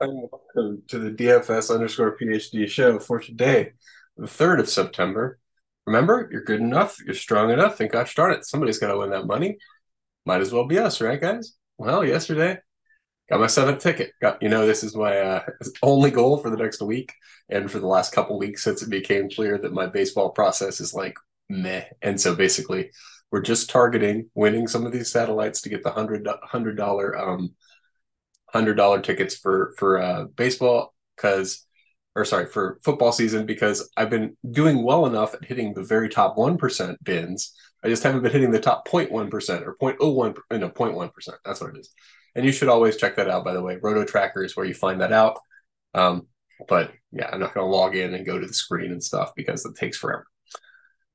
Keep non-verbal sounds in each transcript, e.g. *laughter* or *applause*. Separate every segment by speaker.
Speaker 1: and welcome to the DFS underscore PhD show for today, the 3rd of September. Remember, you're good enough, you're strong enough, and gosh darn it, somebody's got to win that money. Might as well be us, right, guys? Well, yesterday, got my seventh ticket. Got you know, this is my uh, only goal for the next week, and for the last couple weeks since it became clear that my baseball process is like meh. And so basically, we're just targeting winning some of these satellites to get the hundred hundred dollar um hundred dollar tickets for for uh, baseball because or sorry for football season because I've been doing well enough at hitting the very top one percent bins. I just haven't been hitting the top 0.1 percent or 0.01 no 0.1 percent. That's what it is. And you should always check that out. By the way, Roto Tracker is where you find that out. Um, but yeah, I'm not going to log in and go to the screen and stuff because it takes forever.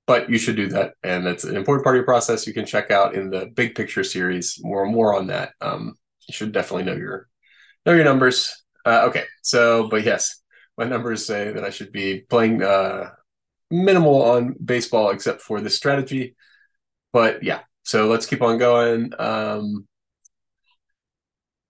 Speaker 1: But you should do that, and it's an important part of your process. You can check out in the big picture series more more on that. Um, you should definitely know your know your numbers. Uh, okay, so but yes, my numbers say that I should be playing uh, minimal on baseball except for this strategy. But yeah, so let's keep on going. Um,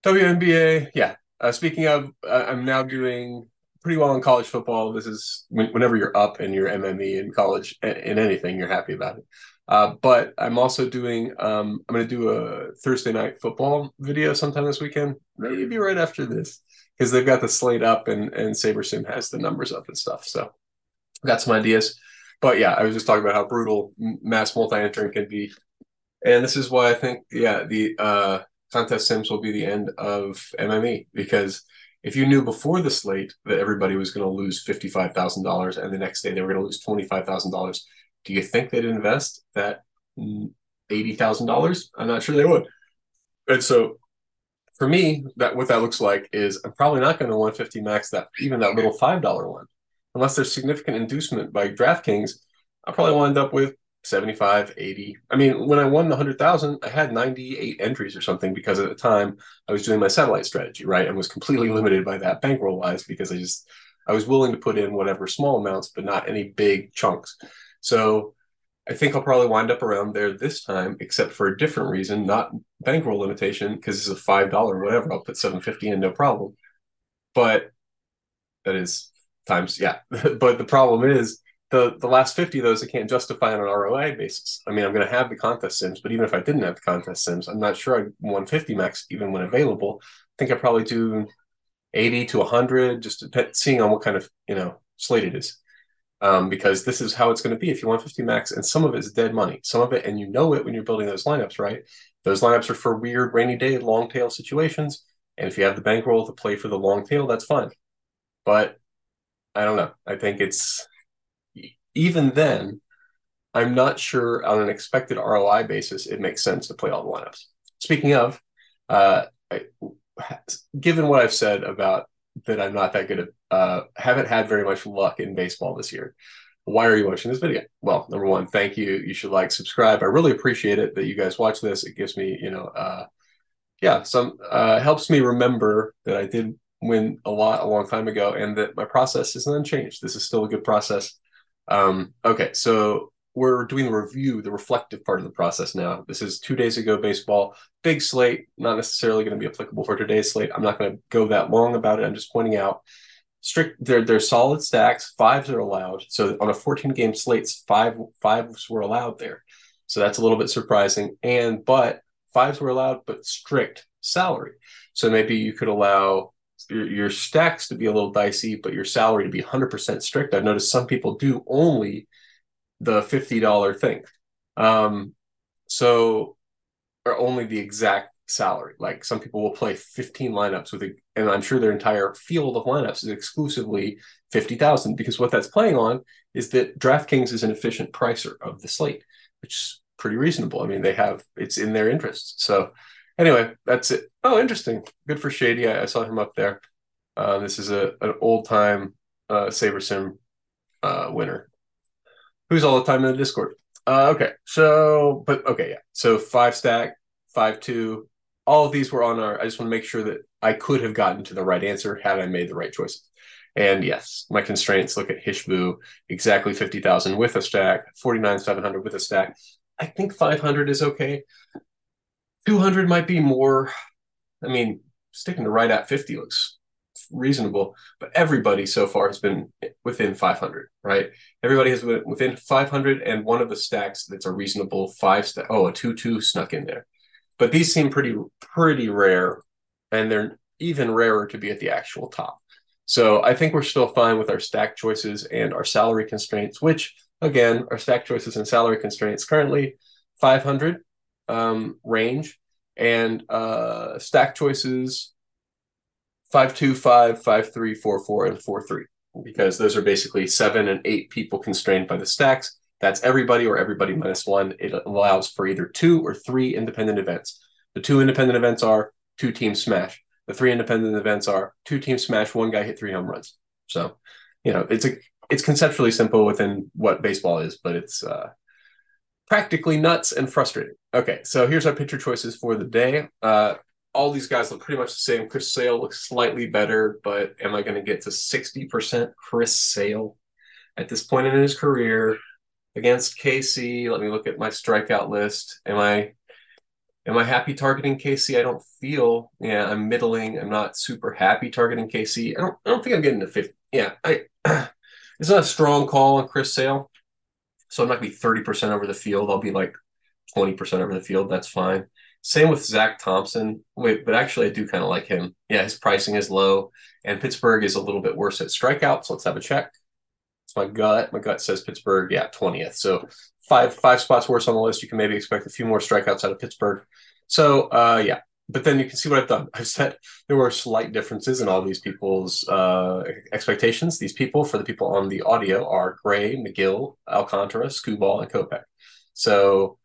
Speaker 1: WNBA, yeah. Uh, speaking of, uh, I'm now doing pretty well in college football. This is whenever you're up in your MME in college in anything, you're happy about it. Uh, but I'm also doing. Um, I'm going to do a Thursday night football video sometime this weekend, maybe right after this, because they've got the slate up and and SaberSim has the numbers up and stuff. So got some ideas. But yeah, I was just talking about how brutal mass multi-entering can be, and this is why I think yeah the uh, contest sims will be the end of MME because if you knew before the slate that everybody was going to lose fifty five thousand dollars and the next day they were going to lose twenty five thousand dollars do you think they'd invest that eighty thousand dollars? I'm not sure they would. And so, for me, that what that looks like is I'm probably not going to 150 max that even that little five dollar one, unless there's significant inducement by DraftKings. I'll probably wind up with 75, 80. I mean, when I won the 100,000, I had 98 entries or something because at the time I was doing my satellite strategy, right? And was completely limited by that bankroll wise because I just, I was willing to put in whatever small amounts, but not any big chunks. So I think I'll probably wind up around there this time, except for a different reason, not bankroll limitation, because it's a five dollar whatever. I'll put seven fifty in, no problem. But that is times, yeah. *laughs* but the problem is the the last fifty of those I can't justify on an ROI basis. I mean, I'm going to have the contest sims, but even if I didn't have the contest sims, I'm not sure I'd 150 max even when available. I think I probably do 80 to 100, just seeing on what kind of you know slate it is um, because this is how it's going to be if you want 50 max and some of it's dead money. Some of it and you know it when you're building those lineups right? Those lineups are for weird rainy day long tail situations and if you have the bankroll to play for the long tail that's fine. But i don't know. I think it's even then i'm not sure on an expected roi basis it makes sense to play all the lineups. Speaking of uh, I, given what i've said about that I'm not that good at. Uh, haven't had very much luck in baseball this year. Why are you watching this video? Well, number one, thank you. You should like, subscribe. I really appreciate it that you guys watch this. It gives me, you know, uh, yeah, some uh, helps me remember that I did win a lot a long time ago, and that my process isn't unchanged. This is still a good process. Um, okay, so we're doing the review, the reflective part of the process now. This is two days ago baseball, big slate, not necessarily going to be applicable for today's slate. I'm not going to go that long about it. I'm just pointing out strict. They're they're solid stacks. Fives are allowed. So on a 14 game slate, five fives were allowed there. So that's a little bit surprising. And but fives were allowed, but strict salary. So maybe you could allow your, your stacks to be a little dicey, but your salary to be 100% strict. I've noticed some people do only the $50 thing. Um, so, or only the exact salary. Like some people will play 15 lineups with it, and I'm sure their entire field of lineups is exclusively 50,000 because what that's playing on is that DraftKings is an efficient pricer of the slate, which is pretty reasonable. I mean, they have it's in their interest. So, anyway, that's it. Oh, interesting. Good for Shady. I, I saw him up there. Uh, this is a an old time uh, SaberSim uh, winner who's all the time in the Discord. Uh, okay, so but okay, yeah. So five stack, five two. All of these were on our. I just want to make sure that I could have gotten to the right answer had I made the right choices. And yes, my constraints look at Hishvu exactly fifty thousand with a stack, forty nine seven hundred with a stack. I think five hundred is okay. Two hundred might be more. I mean, sticking to right at fifty looks reasonable. But everybody so far has been within 500, right? Everybody has been within 500, and one of the stacks that's a reasonable five stack. Oh, a two-two snuck in there, but these seem pretty pretty rare, and they're even rarer to be at the actual top. So I think we're still fine with our stack choices and our salary constraints, which again, our stack choices and salary constraints currently 500 um, range and uh, stack choices five two five five three four four and four three because those are basically seven and eight people constrained by the stacks. That's everybody or everybody minus one. It allows for either two or three independent events. The two independent events are two teams smash. The three independent events are two teams smash, one guy hit three home runs. So, you know, it's a it's conceptually simple within what baseball is, but it's uh, practically nuts and frustrating. Okay, so here's our pitcher choices for the day. Uh, all these guys look pretty much the same. Chris Sale looks slightly better, but am I going to get to 60% Chris Sale at this point in his career against KC? Let me look at my strikeout list. Am I am I happy targeting KC? I don't feel. Yeah, I'm middling. I'm not super happy targeting KC. I don't I don't think I'm getting to 50. Yeah, I *clears throat* it's not a strong call on Chris Sale. So I'm not gonna be 30% over the field. I'll be like 20% over the field. That's fine. Same with Zach Thompson. Wait, but actually I do kind of like him. Yeah, his pricing is low. And Pittsburgh is a little bit worse at strikeouts. Let's have a check. It's my gut. My gut says Pittsburgh, yeah, 20th. So five five spots worse on the list. You can maybe expect a few more strikeouts out of Pittsburgh. So uh yeah, but then you can see what I've done. *laughs* I've said there were slight differences in all these people's uh, expectations. These people, for the people on the audio, are Gray, Megill, Alcantara, Skubal, and Kopech. So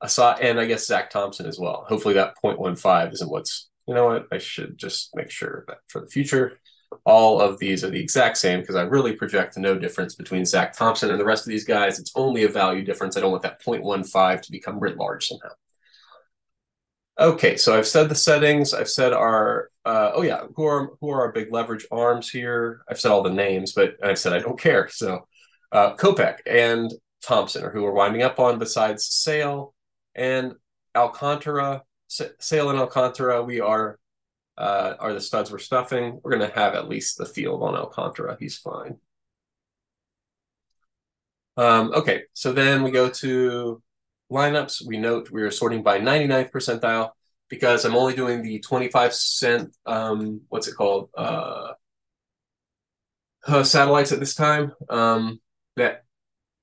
Speaker 1: I saw, and I guess Zach Thompson as well. Hopefully that 0.15 isn't what's, you know what, I should just make sure that for the future, all of these are the exact same because I really project no difference between Zach Thompson and the rest of these guys. It's only a value difference. I don't want that 0.15 to become writ large somehow. Okay, so I've said the settings. I've said our uh, oh yeah, who are who are our big leverage arms here? I've said all the names, but I've said I don't care. So uh, Kopech and Thompson are who we're winding up on. Besides Sale and Alcantara, Sale and Alcantara, we are uh, are the studs we're stuffing. We're going to have at least the field on Alcantara. He's fine. Um, okay, so then we go to lineups, we note we are sorting by 99th percentile because I'm only doing the 25 cent, um, what's it called, uh, uh, satellites at this time. Um, that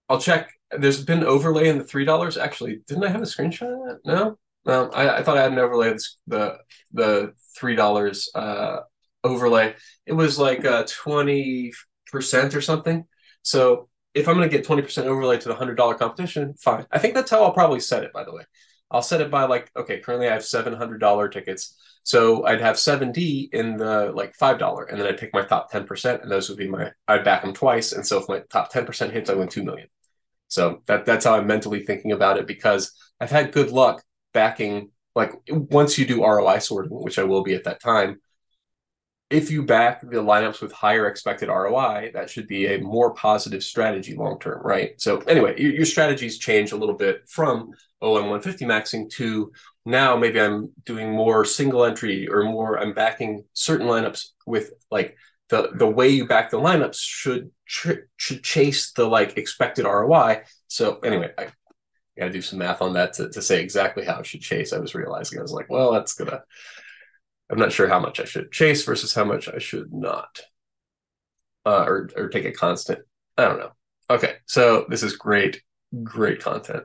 Speaker 1: I'll check. There's been overlay in the three dollars. Actually, didn't I have a screenshot of that? No, no. I, I thought I had an overlay of the the three dollars uh, overlay. It was like uh, twenty percent or something. So if I'm going to get 20% overlay to the $100 competition, fine. I think that's how I'll probably set it, by the way. I'll set it by like, okay, currently I have $700 tickets. So I'd have 7D in the like $5, and then I'd pick my top 10%, and those would be my, I'd back them twice. And so if my top 10% hits, I win 2 million. So that that's how I'm mentally thinking about it because I've had good luck backing, like once you do ROI sorting, which I will be at that time, if you back the lineups with higher expected ROI, that should be a more positive strategy long term, right? So anyway, your, your, strategies change a little bit from oh I'm 150 maxing to now maybe I'm doing more single entry or more I'm backing certain lineups with like the the way you back the lineups should should chase the like expected ROI. So anyway, I got to do some math on that to, to say exactly how I should chase. I was realizing I was like, well, that's gonna I'm not sure how much I should chase versus how much I should not, uh, or or take a constant. I don't know. Okay, so this is great, great content.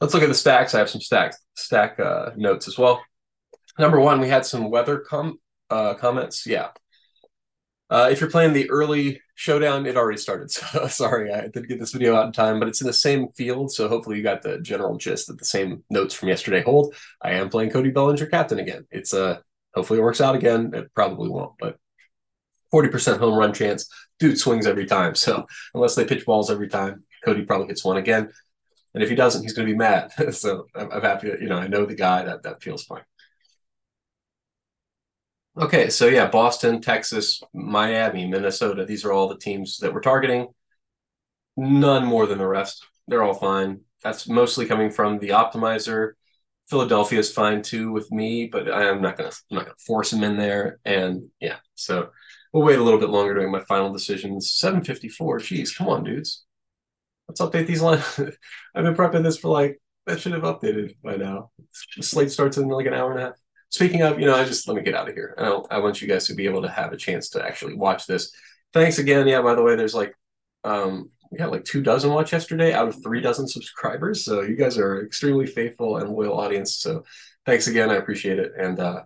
Speaker 1: Let's look at the stacks. I have some stack stack uh, notes as well. Number one, we had some weather com uh, comments. Yeah. Uh, if you're playing the early showdown, it already started. *laughs* So sorry, I didn't get this video out in time, but it's in the same field. So hopefully you got the general gist that the same notes from yesterday hold. I am playing Cody Bellinger captain again. It's a Hopefully it works out again. It probably won't, but 40% home run chance. Dude swings every time. *laughs* So unless they pitch balls every time, Cody probably hits one again. And if he doesn't, he's going to be mad. *laughs* so I'm, I'm happy that, you know, I know the guy that that feels fine. Okay, so yeah, Boston, Texas, Miami, Minnesota. These are all the teams that we're targeting. None more than the rest. They're all fine. That's mostly coming from the optimizer Philadelphia is fine too with me, but I'm not gonna I'm not gonna force him in there. And yeah, so we'll wait a little bit longer doing my final decisions. 754. Jeez, come on, dudes. Let's update these lines. *laughs* I've been prepping this for like that should have updated by now. The slate starts in like an hour and a half. Speaking of, you know, I just let me get out of here. I, I want you guys to be able to have a chance to actually watch this. Thanks again. Yeah, by the way, there's like um we had like two dozen watch yesterday out of three dozen subscribers. So you guys are extremely faithful and loyal audience. So thanks again. I appreciate it. And uh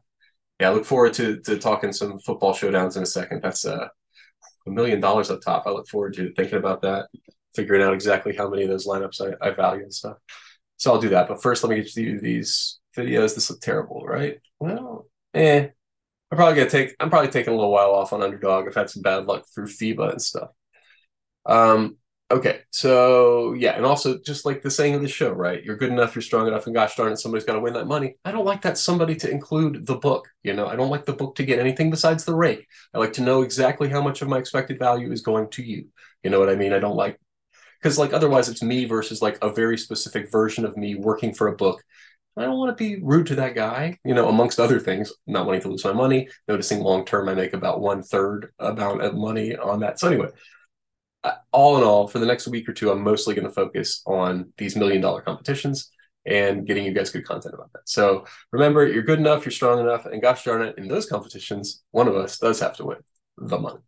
Speaker 1: yeah, I look forward to to talking some football showdowns in a second. That's uh, a million dollars up top. I look forward to thinking about that, figuring out exactly how many of those lineups I, I value and stuff. So I'll do that. But first, let me get you these videos. This look terrible, right? Well, eh. I'm probably gonna take. I'm probably taking a little while off on underdog. I've had some bad luck through FIBA and stuff. Um, Okay, so yeah, and also just like the saying of the show, right? You're good enough, you're strong enough, and gosh darn it, somebody's got to win that money. I don't like that somebody to include the book. You know, I don't like the book to get anything besides the rake. I like to know exactly how much of my expected value is going to you. You know what I mean? I don't like because like otherwise it's me versus like a very specific version of me working for a book. I don't want to be rude to that guy, you know, amongst other things, not wanting to lose my money, noticing long term I make about one third amount of money on that. So anyway, uh, all in all, for the next week or two, I'm mostly going to focus on these million dollar competitions and getting you guys good content about that. So remember, you're good enough, you're strong enough, and gosh darn it, in those competitions, one of us does have to win the money.